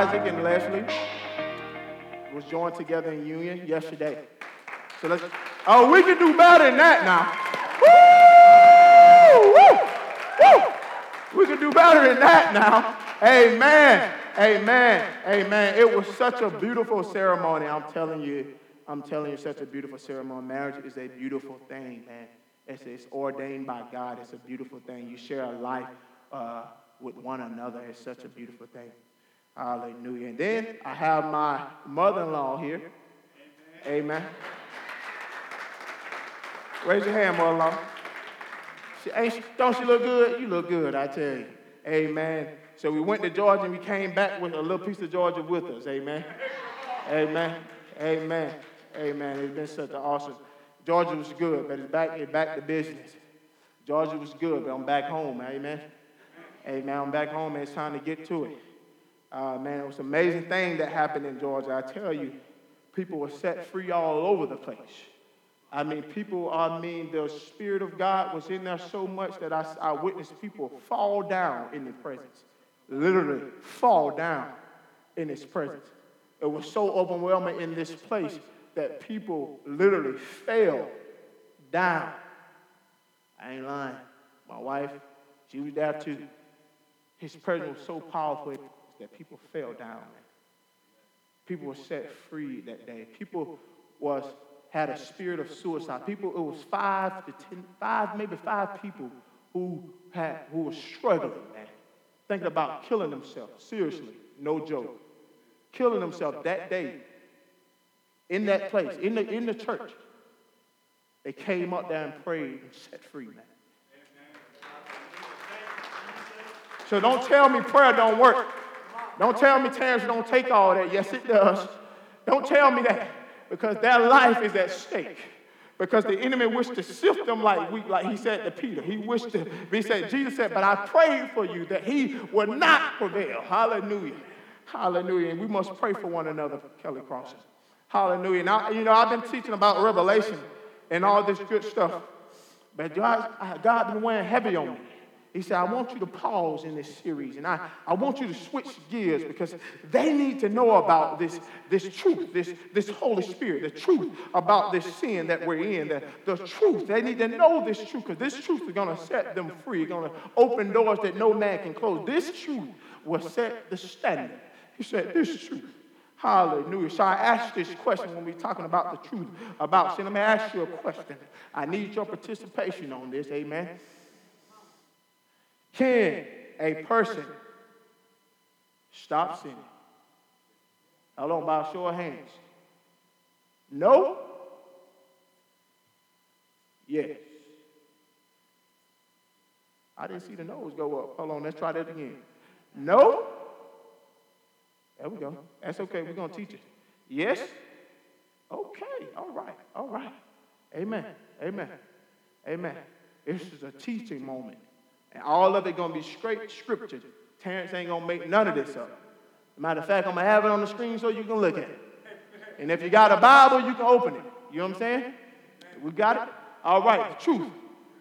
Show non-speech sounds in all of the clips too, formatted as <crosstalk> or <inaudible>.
Isaac and Leslie was joined together in union yesterday. So let's, oh, we can do better than that now. Woo! Woo! Woo! We can do better than that now. Amen. Amen. Amen. It was such a beautiful ceremony. I'm telling you, I'm telling you, such a beautiful ceremony. Marriage is a beautiful thing, man. It's, it's ordained by God. It's a beautiful thing. You share a life uh, with one another. It's such a beautiful thing. Hallelujah. And then I have my mother in law here. Amen. Amen. Raise your hand, mother in law. Don't she look good? You look good, I tell you. Amen. So we went to Georgia and we came back with a little piece of Georgia with us. Amen. Amen. Amen. Amen. It's been such an awesome. Georgia was good, but it's back, it's back to business. Georgia was good, but I'm back home. Amen. Amen. I'm back home and it's time to get to it. Uh, man, it was an amazing thing that happened in Georgia. I tell you, people were set free all over the place. I mean, people, I mean, the Spirit of God was in there so much that I, I witnessed people fall down in His presence. Literally fall down in His presence. It was so overwhelming in this place that people literally fell down. I ain't lying. My wife, she was there too. His presence was so powerful that people fell down. People were set free that day. People was had a spirit of suicide. People, it was five to ten, five, maybe five people who had who were struggling, man. Thinking about killing themselves. Seriously, no joke. Killing themselves that day in that place, in the in the church. They came up there and prayed and set free, man. So don't tell me prayer don't work. Don't tell me Terrence don't take all that. Yes, it does. Don't tell me that because their life is at stake. Because the enemy wished to sift them like wheat, like he said to Peter. He wished to, he said, Jesus said, but I prayed for you that he would not prevail. Hallelujah. Hallelujah. And we must pray for one another, Kelly Crossan. Hallelujah. Now, you know, I've been teaching about Revelation and all this good stuff. But God, God been weighing heavy on me. He said, I want you to pause in this series and I, I want you to switch gears because they need to know about this, this truth, this, this Holy Spirit, the truth about this sin that we're in, the, the truth. They need to know this truth because this truth is going to set them free, going to open doors that no man can close. This truth will set the standard. He said, This truth. Hallelujah. So I asked this question when we're talking about the truth about sin. Let me ask you a question. I need your participation on this. Amen. Can a person stop sinning? Hold on, by a show of hands. No? Yes. I didn't see the nose go up. Hold on, let's try that again. No? There we go. That's okay. We're going to teach it. Yes? Okay. All right. All right. Amen. Amen. Amen. This is a teaching moment. And all of it going to be straight scripture. Terrence ain't going to make none of this up. Matter of fact, I'm going to have it on the screen so you can look at it. And if you got a Bible, you can open it. You know what I'm saying? We got it? All right, truth.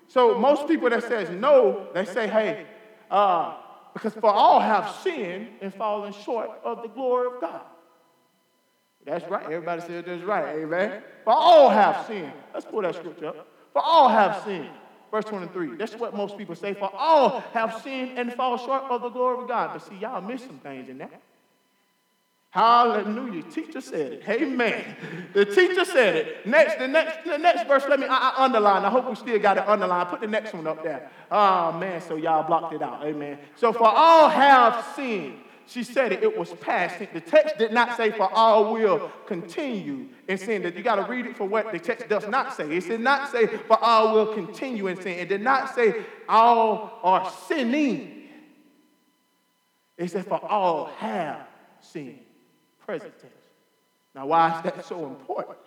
So most people that says no, they say, hey, uh, because for all have sinned and fallen short of the glory of God. That's right. Everybody said that's right. Amen. For all have sinned. Let's pull that scripture up. For all have sinned Verse 23. That's what most people say. For all have sinned and fall short of the glory of God. But see, y'all miss some things in that. Hallelujah. Teacher said it. Amen. The teacher said it. Next, the next, the next verse, let me I, I underline. I hope we still got it underlined. Put the next one up there. Oh man, so y'all blocked it out. Amen. So for all have sinned she said it, it was past. The text did not say, for all will continue in sin. That you got to read it for what the text does not say. It did not say, for all will continue in sin. It did not say, all are sinning. It said, for all have sinned. Present tense. Now, why is that so important?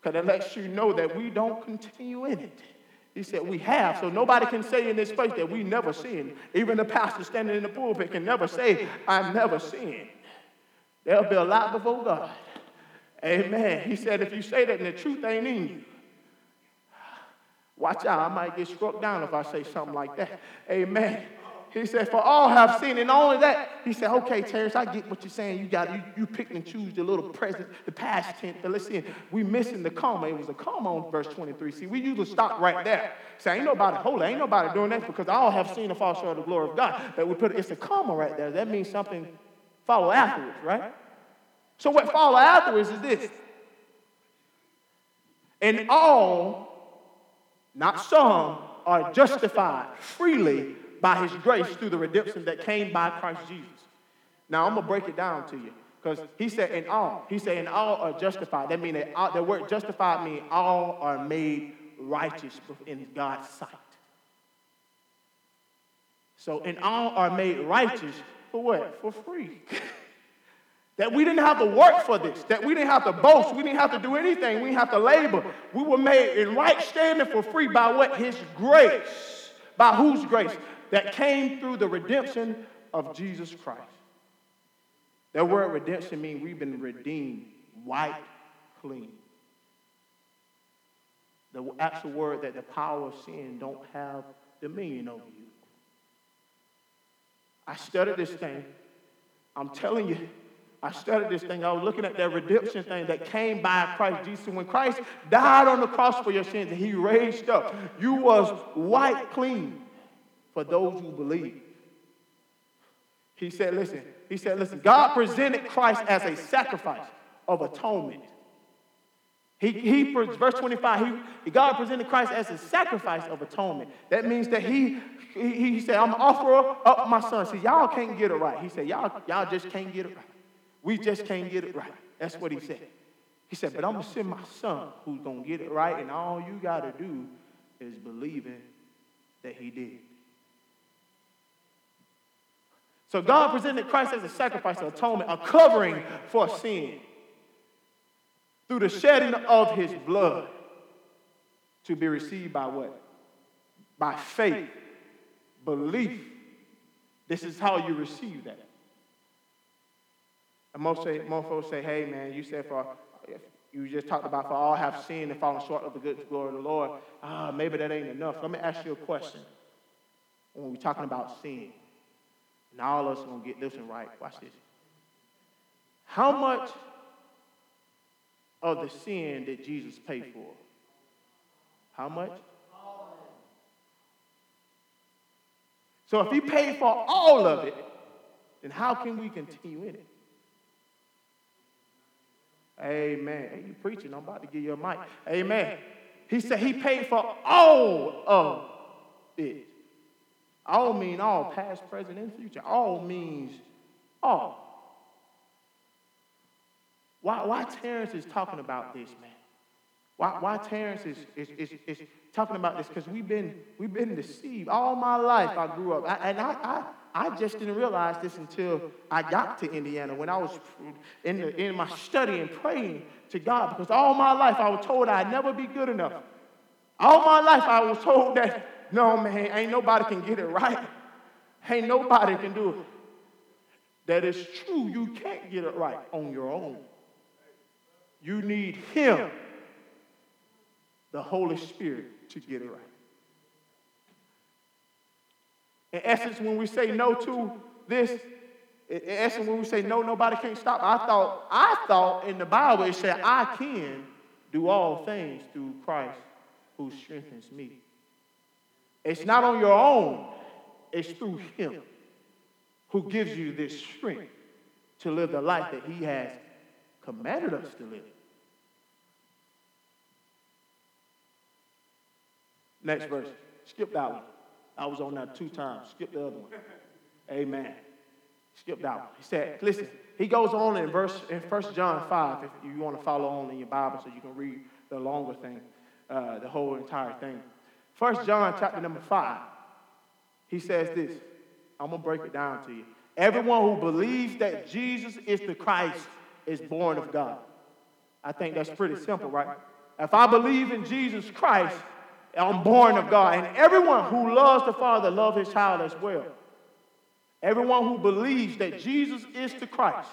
Because it lets you know that we don't continue in it. He said, We have. So nobody can say in this place that we never sinned. Even the pastor standing in the pulpit can never say, I've never sinned. There'll be a lot before God. Amen. He said, If you say that and the truth ain't in you, watch out. I might get struck down if I say something like that. Amen. He said, For all have seen. And not only that, he said, Okay, Terrence, I get what you're saying. You got you, you pick and choose the little present, the past tense. But let's see. we missing the comma. It was a comma on verse 23. See, we usually stop right there. Say, ain't nobody holy, ain't nobody doing that because all have seen the fall short of the glory of God. But we put it's a comma right there. That means something follow afterwards, right? So what follow afterwards is this. And all, not some, are justified freely by his grace through the redemption that came by Christ Jesus. Now I'm gonna break it down to you. Because he said in all, he said in all are justified. That means that all, the word justified means all are made righteous in God's sight. So in all are made righteous for what? For free. <laughs> that we didn't have to work for this, that we didn't have to boast, we didn't have to do anything, we didn't have to labor. We were made in right standing for free by what? His grace. By whose grace? That came through the redemption of Jesus Christ. That word redemption means we've been redeemed, wiped clean. The actual word that the power of sin don't have dominion over you. I studied this thing. I'm telling you, I studied this thing. I was looking at that redemption thing that came by Christ Jesus. When Christ died on the cross for your sins and he raised up, you was wiped clean for those who believe. He said, listen, he said, listen, God presented Christ as a sacrifice of atonement. He, he verse 25, he, God presented Christ as a sacrifice of atonement. That means that he, he, he said, I'm offering up my son. See, y'all can't get it right. He said, y'all, y'all just can't get it right. We just can't get it right. That's what he said. He said, but I'm going to send my son who's going to get it right, and all you got to do is believing that he did. So God presented Christ as a sacrifice of atonement, a covering for sin through the shedding of his blood to be received by what? By faith, belief. This is how you receive that. And most, say, most folks say, hey, man, you said for, you just talked about for all have sinned and fallen short of the good glory of the Lord. Ah, maybe that ain't enough. Let me ask you a question when we're talking about sin. And all of us are going to get this one right. Watch this. How much of the sin did Jesus pay for? How much? All. So if he paid for all of it, then how can we continue in it? Amen. Hey, you preaching? I'm about to give you a mic. Amen. He said he paid for all of it. All mean all, past, present, and future. All means all. Why, why Terrence is talking about this, man? Why, why Terrence is, is, is, is talking about this? Because we've been, we've been deceived. All my life I grew up. I, and I, I, I just didn't realize this until I got to Indiana when I was in, the, in my study and praying to God. Because all my life I was told I'd never be good enough. All my life I was told that no, man, ain't nobody can get it right. Ain't nobody can do it. That is true. You can't get it right on your own. You need Him, the Holy Spirit, to get it right. In essence, when we say no to this, in essence, when we say no, nobody can't stop. I thought, I thought in the Bible it said, I can do all things through Christ who strengthens me. It's not on your own, it's through Him who gives you this strength to live the life that He has commanded us to live. Next verse. Skip that one. I was on that two times. Skip the other one. Amen. Skip that one. He said, listen, he goes on in verse in 1 John 5, if you want to follow on in your Bible so you can read the longer thing, uh, the whole entire thing. First John chapter number five, he says this. I'm gonna break it down to you. Everyone who believes that Jesus is the Christ is born of God. I think that's pretty simple, right? If I believe in Jesus Christ, I'm born of God. And everyone who loves the Father loves his child as well. Everyone who believes that Jesus is the Christ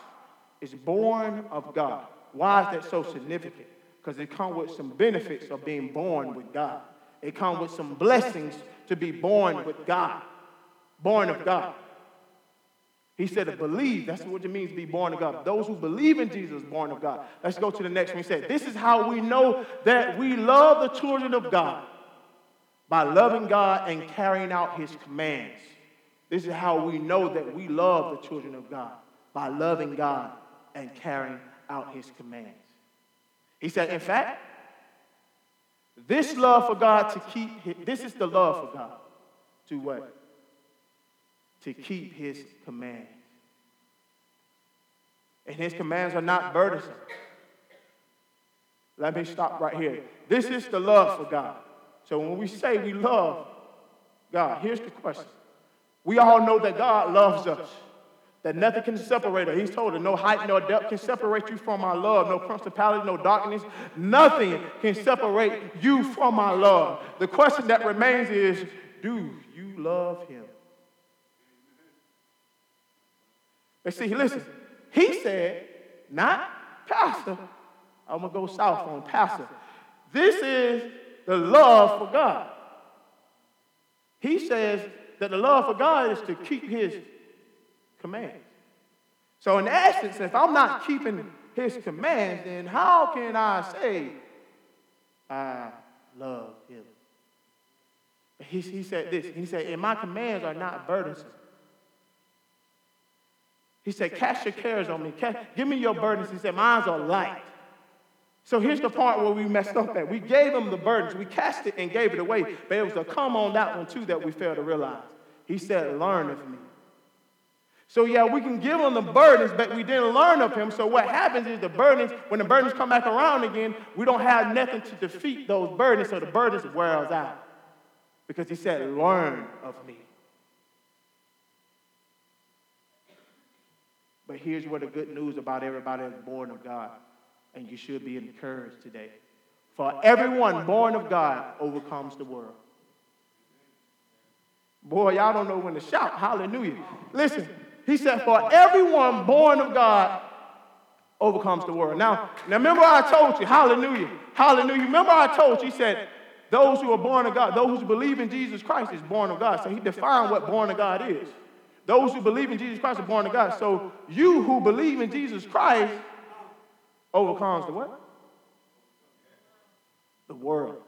is born of God. Why is that so significant? Because it comes with some benefits of being born with God. It comes with some blessings to be born with God. born of God. He said to believe, that's what it means to be born of God. Those who believe in Jesus, born of God. Let's go to the next one. He said, This is how we know that we love the children of God by loving God and carrying out his commands. This is how we know that we love the children of God by loving God and carrying out his commands. He said, in fact, this love for God to keep, this is the love for God to what? to keep his commands. And his commands are not burdensome. Let me stop right here. This is the love for God. So when we say we love God, here's the question. We all know that God loves us, that nothing can separate us. He's told us no height, no depth can separate you from my love, no principality, no darkness. Nothing can separate you from my love. The question that remains is do you love him? But see, listen, he said, not pastor. I'm going to go south on pastor. This is the love for God. He says that the love for God is to keep his commands. So, in essence, if I'm not keeping his commands, then how can I say I love him? He, he said this. He said, and my commands are not burdensome. He said, Cast your cares on me. Give me your burdens. He said, Mine are light. So here's the part where we messed up at. We gave him the burdens. We cast it and gave it away. But it was a come on that one, too, that we failed to realize. He said, Learn of me. So, yeah, we can give him the burdens, but we didn't learn of him. So, what happens is the burdens, when the burdens come back around again, we don't have nothing to defeat those burdens. So, the burdens wear us out. Because he said, Learn of me. But here's what the good news about everybody that's born of God, and you should be encouraged today. For everyone born of God overcomes the world. Boy, y'all don't know when to shout. Hallelujah. Listen, he said, For everyone born of God overcomes the world. Now, now remember I told you, hallelujah, hallelujah. Remember I told you, he said, those who are born of God, those who believe in Jesus Christ is born of God. So he defined what born of God is. Those who believe in Jesus Christ are born of God. So you who believe in Jesus Christ overcomes the what? The world.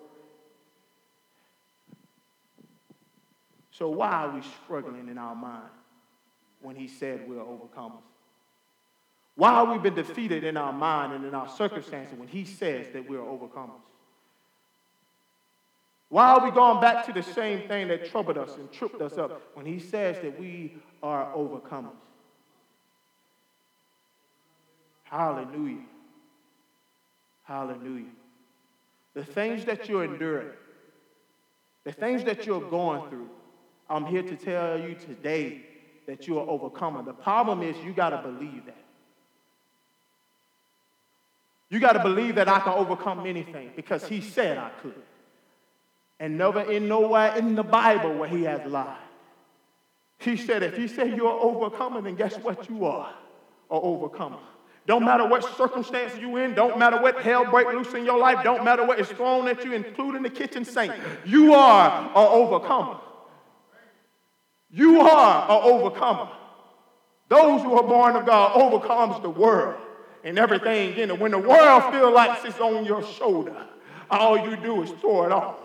So why are we struggling in our mind when he said we're overcomers? Why have we been defeated in our mind and in our circumstances when he says that we're overcomers? Why are we going back to the same thing that troubled us and tripped us up when he says that we are overcomers? Hallelujah. Hallelujah. The things that you're enduring, the things that you're going through, I'm here to tell you today that you are overcomer. The problem is you got to believe that. You got to believe that I can overcome anything because he said I could and never in nowhere in the Bible where he has lied. He said, if he said you're overcomer, then guess what you are? An overcomer. Don't matter what circumstance you're in, don't matter what hell break loose in your life, don't matter what is thrown at you, including the kitchen sink. You are an overcomer. You are an overcomer. Those who are born of God overcomes the world and everything in it. When the world feels like it's on your shoulder, all you do is throw it off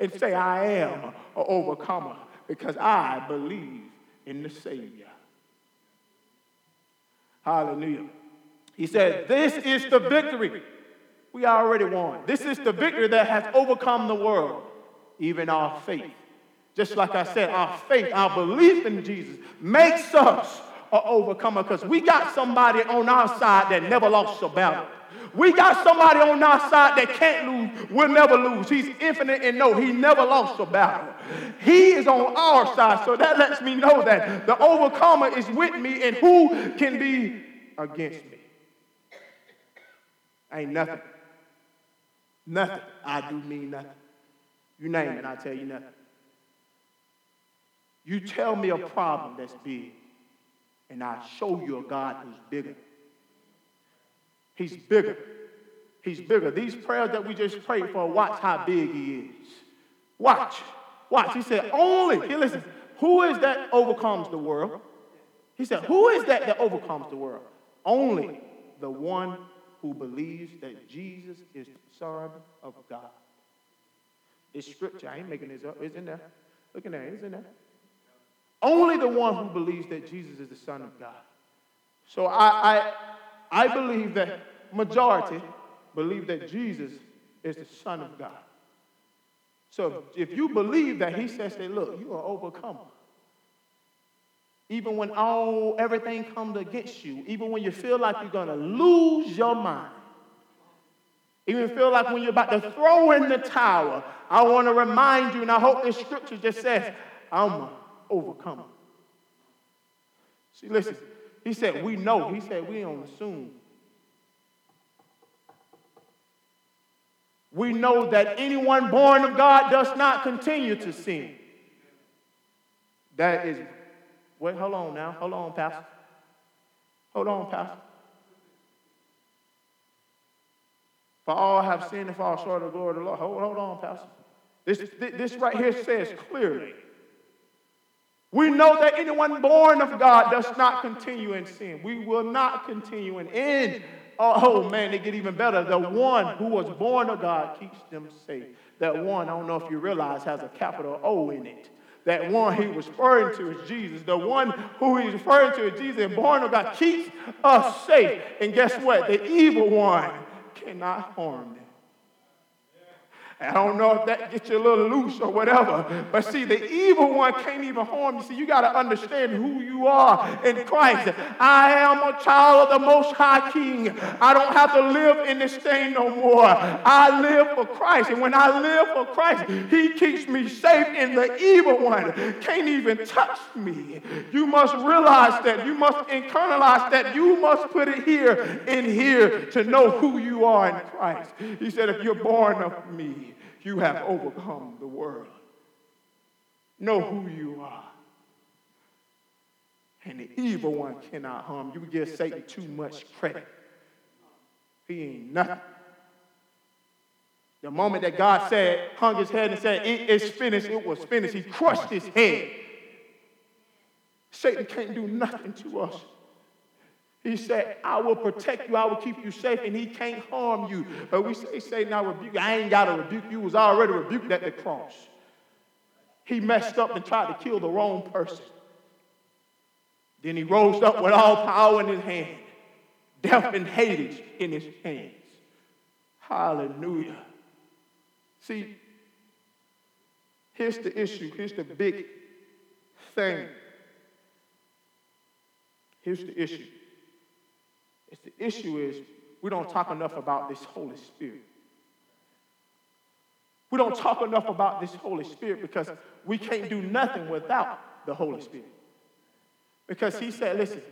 and say, I am an overcomer because I believe in the Savior. Hallelujah. He said, This is the victory. We already won. This is the victory that has overcome the world, even our faith. Just like I said, our faith, our belief in Jesus makes us an overcomer because we got somebody on our side that never lost a battle. We got somebody on our side that can't lose, will never lose. He's infinite and know he never lost a battle. He is on our side. So that lets me know that the overcomer is with me and who can be against me? Ain't nothing. Nothing. I do mean nothing. You name it, I tell you nothing. You tell me a problem that's big, and I show you a God who's bigger. He's bigger. He's bigger. These prayers that we just prayed for, watch how big he is. Watch. Watch. He said, only, here listen, Who is that overcomes the world? He said, Who is that that overcomes the world? Only the one who believes that Jesus is the Son of God. It's scripture. I ain't making this up. It's in there. Look in there. It's in there. Only the one who believes that Jesus is the Son of God. So I, I, I believe that majority believe that Jesus is the Son of God. So if you believe that, he says that, look, you are overcome. Even when all everything comes against you, even when you feel like you're gonna lose your mind, even feel like when you're about to throw in the towel, I want to remind you, and I hope this scripture just says, I'm overcome. See, listen, he said, we know. He said, we don't assume. We know that anyone born of God does not continue to sin. That is, wait, hold on now. Hold on, Pastor. Hold on, Pastor. For all have sinned and fall short of the glory of the Lord. Hold, hold on, Pastor. This, this right here says clearly. We know that anyone born of God does not continue in sin. We will not continue in sin. Oh, oh, man, they get even better. The one who was born of God keeps them safe. That one, I don't know if you realize, has a capital O in it. That one he was referring to is Jesus. The one who he's referring to is Jesus and born of God keeps us safe. And guess what? The evil one cannot harm them. I don't know if that gets you a little loose or whatever. But see, the evil one can't even harm you. See, you got to understand who you are in Christ. I am a child of the Most High King. I don't have to live in this thing no more. I live for Christ. And when I live for Christ, He keeps me safe, and the evil one can't even touch me. You must realize that. You must internalize that. You must put it here in here to know who you are in Christ. He said, if you're born of me, you have overcome the world. Know who you are. And the evil one cannot harm you. Give Satan too much credit. He ain't nothing. The moment that God said, hung his head and said, It is finished, it was finished, he crushed his head. Satan can't do nothing to us. He said, I will protect you, I will keep you safe, and he can't harm you. But we say, Satan, I rebuke. I ain't got to rebuke you. was already rebuked at the cross. He messed up and tried to kill the wrong person. Then he rose up with all power in his hand, death and Hades in his hands. Hallelujah. See, here's the issue. Here's the big thing. Here's the issue. The issue is we don't talk enough about this Holy Spirit. We don't talk enough about this Holy Spirit because we can't do nothing without the Holy Spirit. Because he said, listen,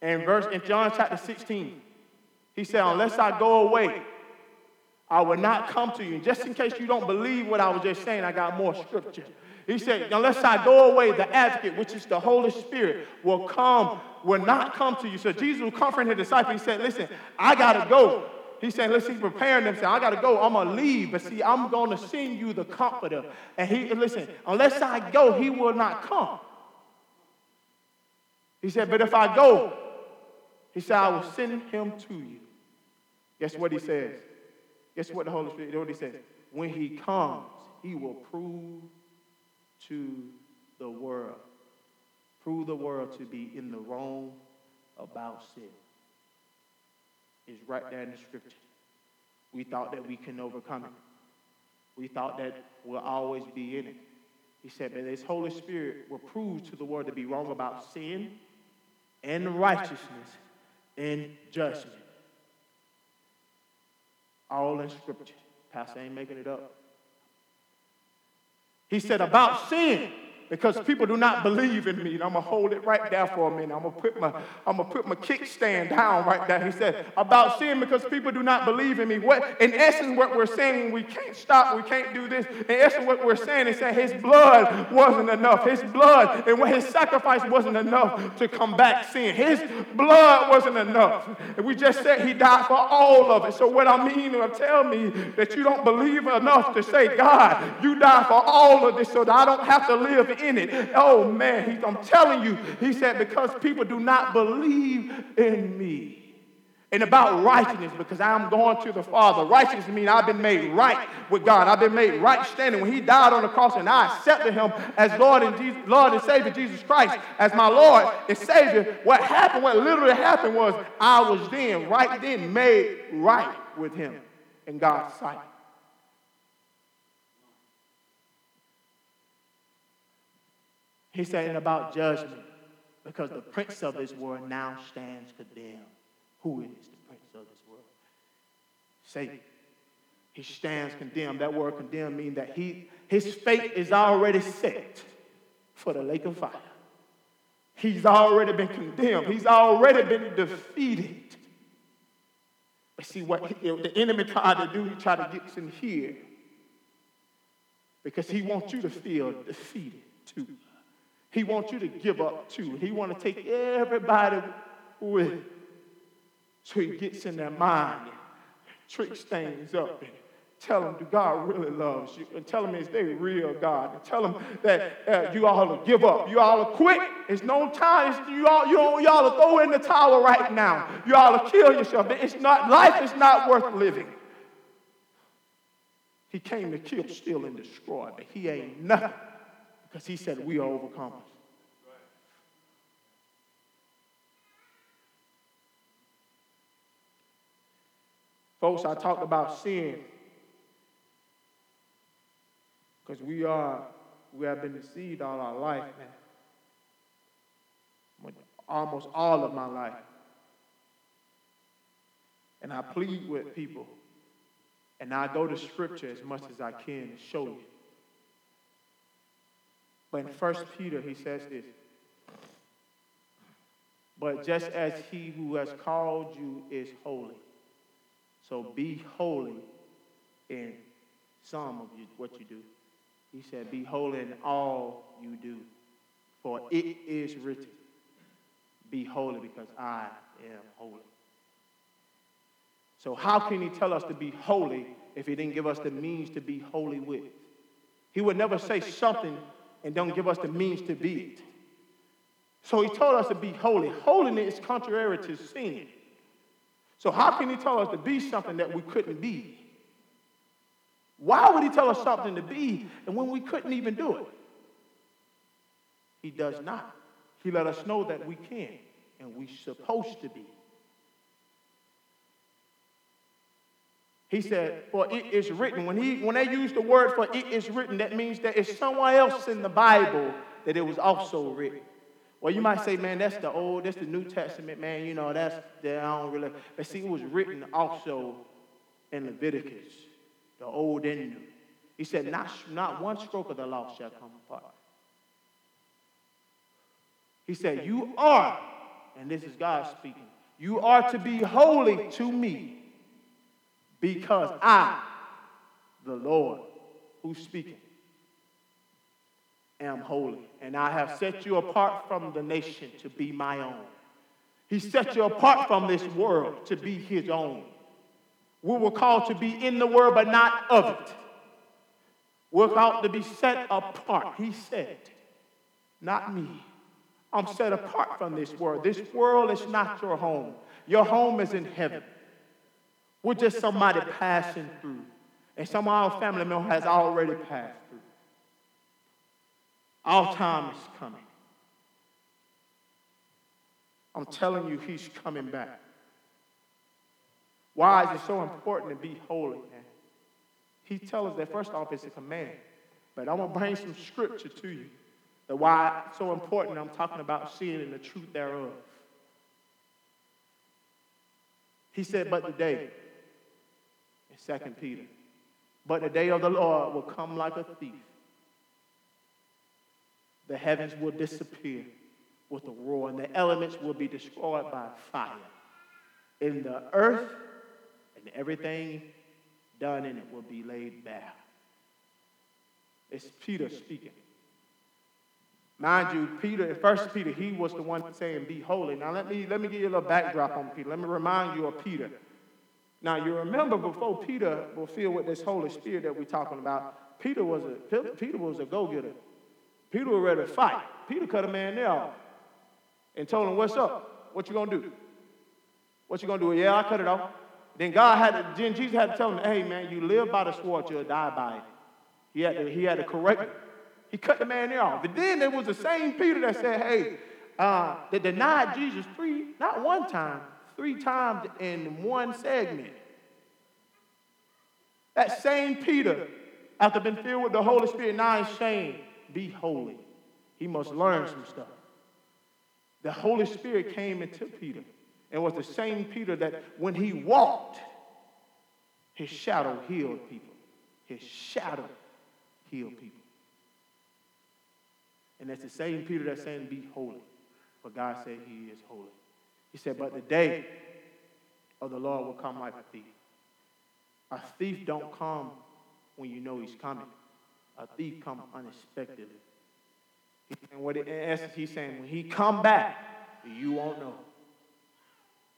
in verse in John chapter 16, he said, unless I go away, I will not come to you. And just in case you don't believe what I was just saying, I got more scripture. He said, unless I go away, the advocate, which is the Holy Spirit, will come, will not come to you. So Jesus was comforting his disciples. He said, listen, I got to go. He said, listen, he's preparing them. Saying, I got to go. I'm going to leave. But see, I'm going to send you the comforter. And he, listen, unless I go, he will not come. He said, but if I go, he said, I will send him to you. Guess what he says? Guess what the Holy Spirit, what he says? When he comes, he will prove to the world. Prove the world to be in the wrong about sin. It's right there in the scripture. We thought that we can overcome it. We thought that we'll always be in it. He said, but his Holy Spirit will prove to the world to be wrong about sin and righteousness and judgment. All in scripture. Pastor ain't making it up. He said, about sin because people do not believe in me. And I'm gonna hold it right there for a minute. I'm gonna put my I'm gonna put my kickstand down right there. He said about sin because people do not believe in me. What in essence what we're saying, we can't stop, we can't do this. In essence, what we're saying is that his blood wasn't enough. His blood and his sacrifice wasn't enough to combat sin. His blood wasn't enough. And we just said he died for all of it. So what I mean tell me that you don't believe enough to say, God, you died for all of this so that I don't have to live in it. Oh man, I'm telling you, he said, because people do not believe in me and about righteousness because I'm going to the Father. Righteousness means I've been made right with God. I've been made right standing. When He died on the cross and I accepted Him as Lord and, Jesus, Lord and Savior Jesus Christ as my Lord and Savior, what happened, what literally happened was I was then, right then, made right with Him in God's sight. He said, and about judgment, because the prince of this world now stands condemned. Who is the prince of this world? Satan. He stands condemned. That word condemned means that he, his fate is already set for the lake of fire. He's already been condemned. He's already been defeated. But see what the enemy tried to do, he tried to get in here. Because he wants you to feel defeated too. He wants you to give up too. He wants to take everybody with so he gets in their mind tricks things up and tell them that God really loves you and tell them it's their real God and tell them that uh, you all to give up. You all to quit. It's no time. It's, you all, you all, you all throw in the towel right now. You all to kill yourself. It's not, life is not worth living. He came to kill, steal, and destroy, but he ain't nothing because he said we are overcomers. Folks, I talked about sin because we are, we have been deceived all our life, man. Almost all of my life. And I plead with people, and I go to scripture as much as I can to show you. But in First Peter, he says this. But just as he who has called you is holy, so be holy in some of you, what you do. He said, Be holy in all you do, for it is written, Be holy because I am holy. So, how can he tell us to be holy if he didn't give us the means to be holy with? He would never say something and don't give us the means to be it. So, he told us to be holy. Holiness is contrary to sin. So, how can he tell us to be something that we couldn't be? Why would he tell us something to be and when we couldn't even do it? He does not. He let us know that we can and we're supposed to be. He said, For it is written. When, he, when they use the word for it is written, that means that it's somewhere else in the Bible that it was also written. Well, you might say, man, that's the old, that's the New Testament, man. You know, that's that I don't really. But see, it was written also in Leviticus, the old and new. He said, not, not one stroke of the law shall come apart. He said, You are, and this is God speaking, you are to be holy to me because I, the Lord, who's speaking, am holy, and I have set you apart from the nation to be my own. He set you apart from this world to be his own. We were called to be in the world, but not of it. We're called to be set apart. He said, not me. I'm set apart from this world. This world is not your home. Your home is in heaven. We're just somebody passing through. And some of our family members has already passed through. Our time is coming. I'm telling you, he's coming back. Why is it so important to be holy, man? He tells us that first off, it's a command. But I'm going to bring some scripture to you. That why it's so important, I'm talking about sin and the truth thereof. He said, but the in 2 Peter, but the day of the Lord will come like a thief the heavens will disappear with a roar, and the elements will be destroyed by fire. And the earth and everything done in it will be laid bare. It's Peter speaking. Mind you, Peter, first Peter, he was the one saying, be holy. Now let me let me give you a little backdrop on Peter. Let me remind you of Peter. Now you remember before Peter was filled with this Holy Spirit that we're talking about, Peter was a Peter was a go-getter. Peter was ready to fight. Peter cut a man there off and told him, What's up? What you gonna do? What you gonna do? Yeah, I cut it off. Then God had to, then Jesus had to tell him, hey man, you live by the sword, you'll die by it. He had to, he had to correct him. He cut the man there off. But then there was the same Peter that said, hey, uh, that denied Jesus three, not one time, three times in one segment. That same Peter, after being filled with the Holy Spirit, now in shame, be holy. He must learn some stuff. The Holy Spirit came into Peter and was the same Peter that when he walked, his shadow healed people. His shadow healed people. And that's the same Peter that's saying, Be holy. But God said he is holy. He said, But the day of the Lord will come like a thief. A thief don't come when you know he's coming. A thief comes unexpectedly. And what in essence he's saying, when he come back, you won't know.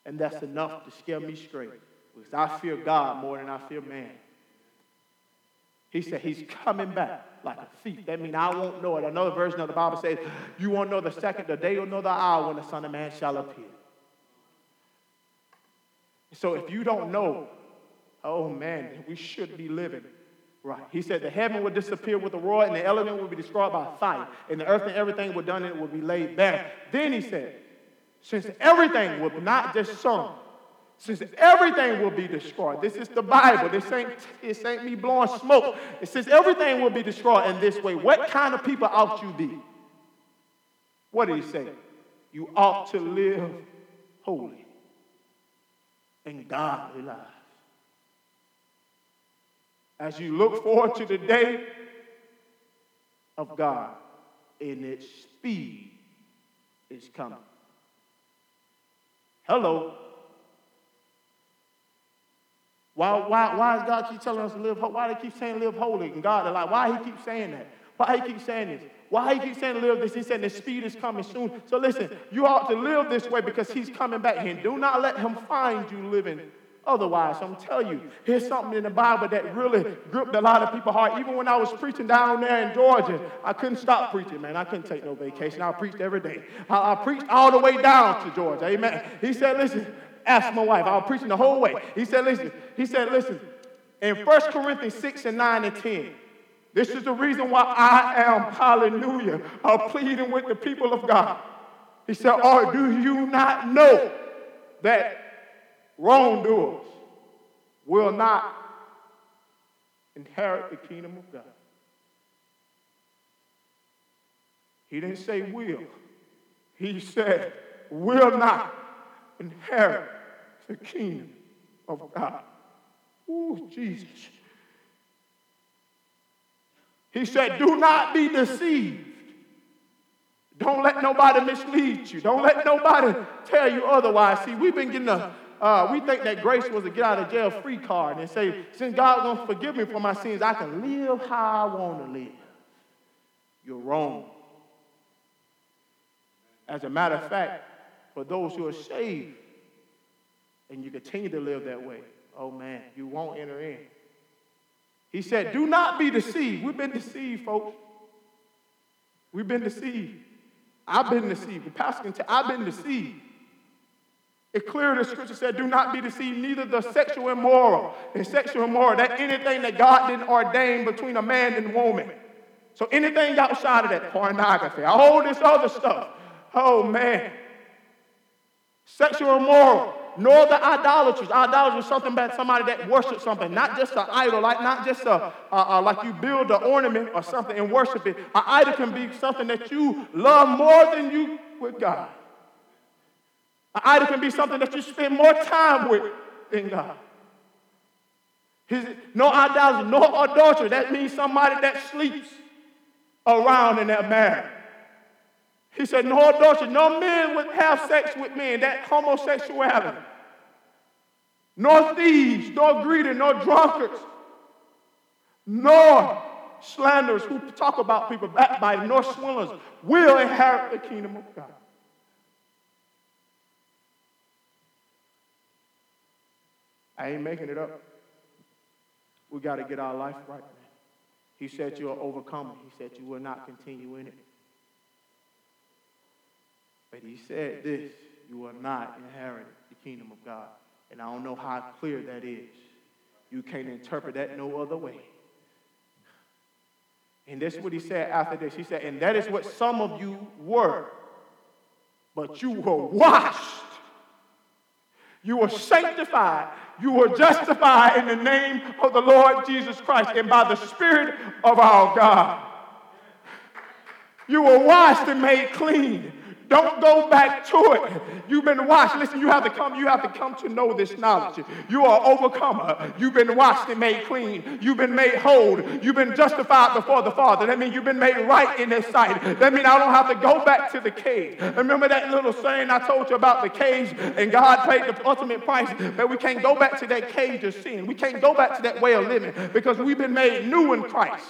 And that's enough to scare me straight. Because I fear God more than I fear man. He said he's coming back like a thief. That means I won't know it. Another version of the Bible says, You won't know the second, the day, or know the hour when the Son of Man shall appear. So if you don't know, oh man, we should be living right. He said the heaven would disappear with a roar, and the element would be destroyed by fire, and the earth and everything would done and it would be laid bare. Then he said, since everything will not just some, since everything will be destroyed. This is the Bible. This ain't, this ain't me blowing smoke. It says everything will be destroyed in this way. What kind of people ought you be? What did he say? You ought to live holy and godly lives. As you look forward to the day of God, and its speed is coming. Hello. Why, why, why does God keep telling us to live? Why do they keep saying live holy? And God, like, why he keep saying that? Why he keep saying this? Why he keep saying live this? He said the speed is coming soon. So listen, you ought to live this way because he's coming back here. Do not let him find you living otherwise. I'm telling you, here's something in the Bible that really gripped a lot of people's heart. Even when I was preaching down there in Georgia, I couldn't stop preaching, man. I couldn't take no vacation. I preached every day. I, I preached all the way down to Georgia. Amen. He said, listen, ask my wife. I was preaching the whole way. He said, listen, he said, listen, in 1 Corinthians 6 and 9 and 10, this is the reason why I am, hallelujah, I'm pleading with the people of God. He said, or do you not know that wrongdoers will not inherit the kingdom of God. He didn't say will. He said will not inherit the kingdom of God. Ooh, Jesus. He said, do not be deceived. Don't let nobody mislead you. Don't let nobody tell you otherwise. See, we've been getting a uh, we think that grace was a get out of jail free card and say, since God's going to forgive me for my sins, I can live how I want to live. You're wrong. As a matter of fact, for those who are saved and you continue to live that way, oh man, you won't enter in. He said, do not be deceived. We've been deceived, folks. We've been deceived. I've been deceived. The pastor can tell, I've been deceived. It's clear the scripture said, do not be deceived, neither the sexual immoral. And sexual immoral, that anything that God didn't ordain between a man and woman. So anything outside of that, pornography, all this other stuff. Oh man. Sexual immoral, nor the idolaters. Idolatry is something about somebody that worships something, not just an idol, like not just a, a, a like you build an ornament or something and worship it. An idol can be something that you love more than you with God. An idol can be something that you spend more time with than God. His, no idolatry, no adultery. That means somebody that sleeps around in their marriage. He said, no adultery. No men would have sex with men. That homosexuality. Nor thieves, nor greedy, nor drunkards, nor slanderers who talk about people backbiting, nor swindlers will inherit the kingdom of God. I ain't making it up. We got to get our life right, man. He said you're overcomer. He said you will not continue in it. But he said this you will not inherit the kingdom of God. And I don't know how clear that is. You can't interpret that no other way. And this is what he said after this. He said, and that is what some of you were, but you were washed. You were sanctified. You were justified in the name of the Lord Jesus Christ and by the Spirit of our God. You were washed and made clean. Don't go back to it. You've been washed. Listen, you have to come, you have to come to know this knowledge. You are overcomer. You've been washed and made clean. You've been made whole. You've been justified before the Father. That means you've been made right in his sight. That means I don't have to go back to the cage. Remember that little saying I told you about the cage and God paid the ultimate price, but we can't go back to that cage of sin. We can't go back to that way of living because we've been made new in Christ.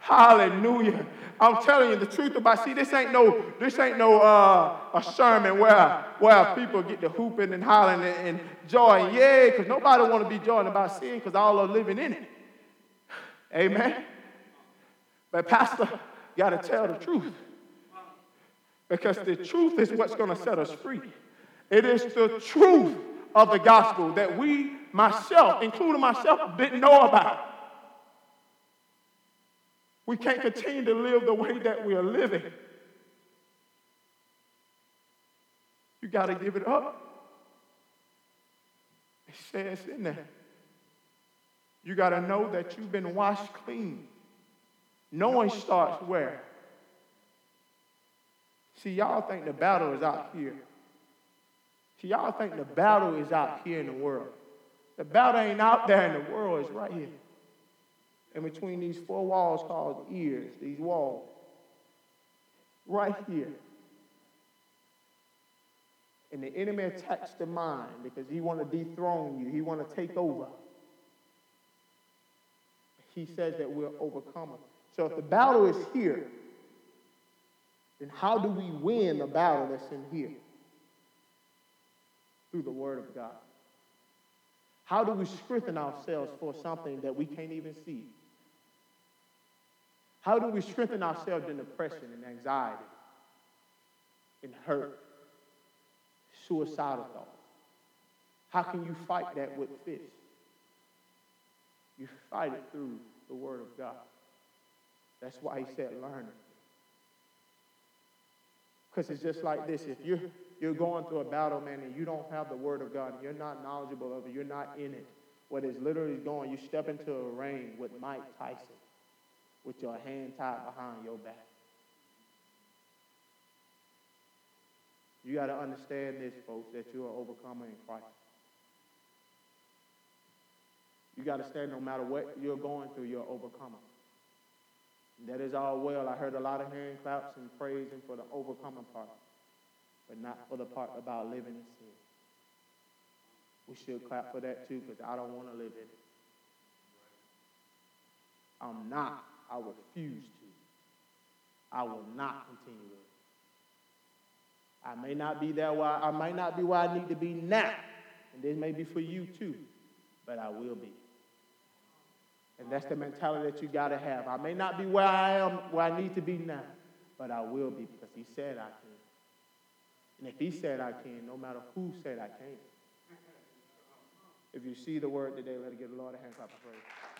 Hallelujah. I'm telling you the truth about see this ain't no this ain't no uh, a sermon where where people get to hooping and hollering and, and joy yeah because nobody want to be joying about sin because all are living in it. Amen. But pastor, got to tell the truth because the truth is what's going to set us free. It is the truth of the gospel that we myself, including myself, didn't know about. We can't continue to live the way that we are living. You got to give it up. It says in there. You got to know that you've been washed clean. Knowing starts where? See, y'all think the battle is out here. See, y'all think the battle is out here in the world. The battle ain't out there in the world, it's right here in between these four walls called ears, these walls, right here. And the enemy attacks the mind because he want to dethrone you. He want to take over. He says that we're overcomers. So if the battle is here, then how do we win the battle that's in here? Through the word of God. How do we strengthen ourselves for something that we can't even see? How do we strengthen ourselves in depression and anxiety and hurt, suicidal thoughts? How can you fight that with fists? You fight it through the Word of God. That's why he said learn it. Because it's just like this. If you're, you're going through a battle, man, and you don't have the Word of God, you're not knowledgeable of it, you're not in it, what is literally going, you step into a ring with Mike Tyson with your hand tied behind your back. You got to understand this, folks, that you are overcomer in Christ. You got to stand no matter what you're going through, you're overcomer. That is all well. I heard a lot of hand claps and praising for the overcoming part, but not for the part about living in sin. We should clap for that too, because I don't want to live in it. I'm not I refuse to. I will not continue it. I may not be there where I might not be where I need to be now. And this may be for you too, but I will be. And that's the mentality that you got to have. I may not be where I am, where I need to be now, but I will be because he said I can. And if he said I can, no matter who said I can't. If you see the word today, let it get the Lord a hand clap of.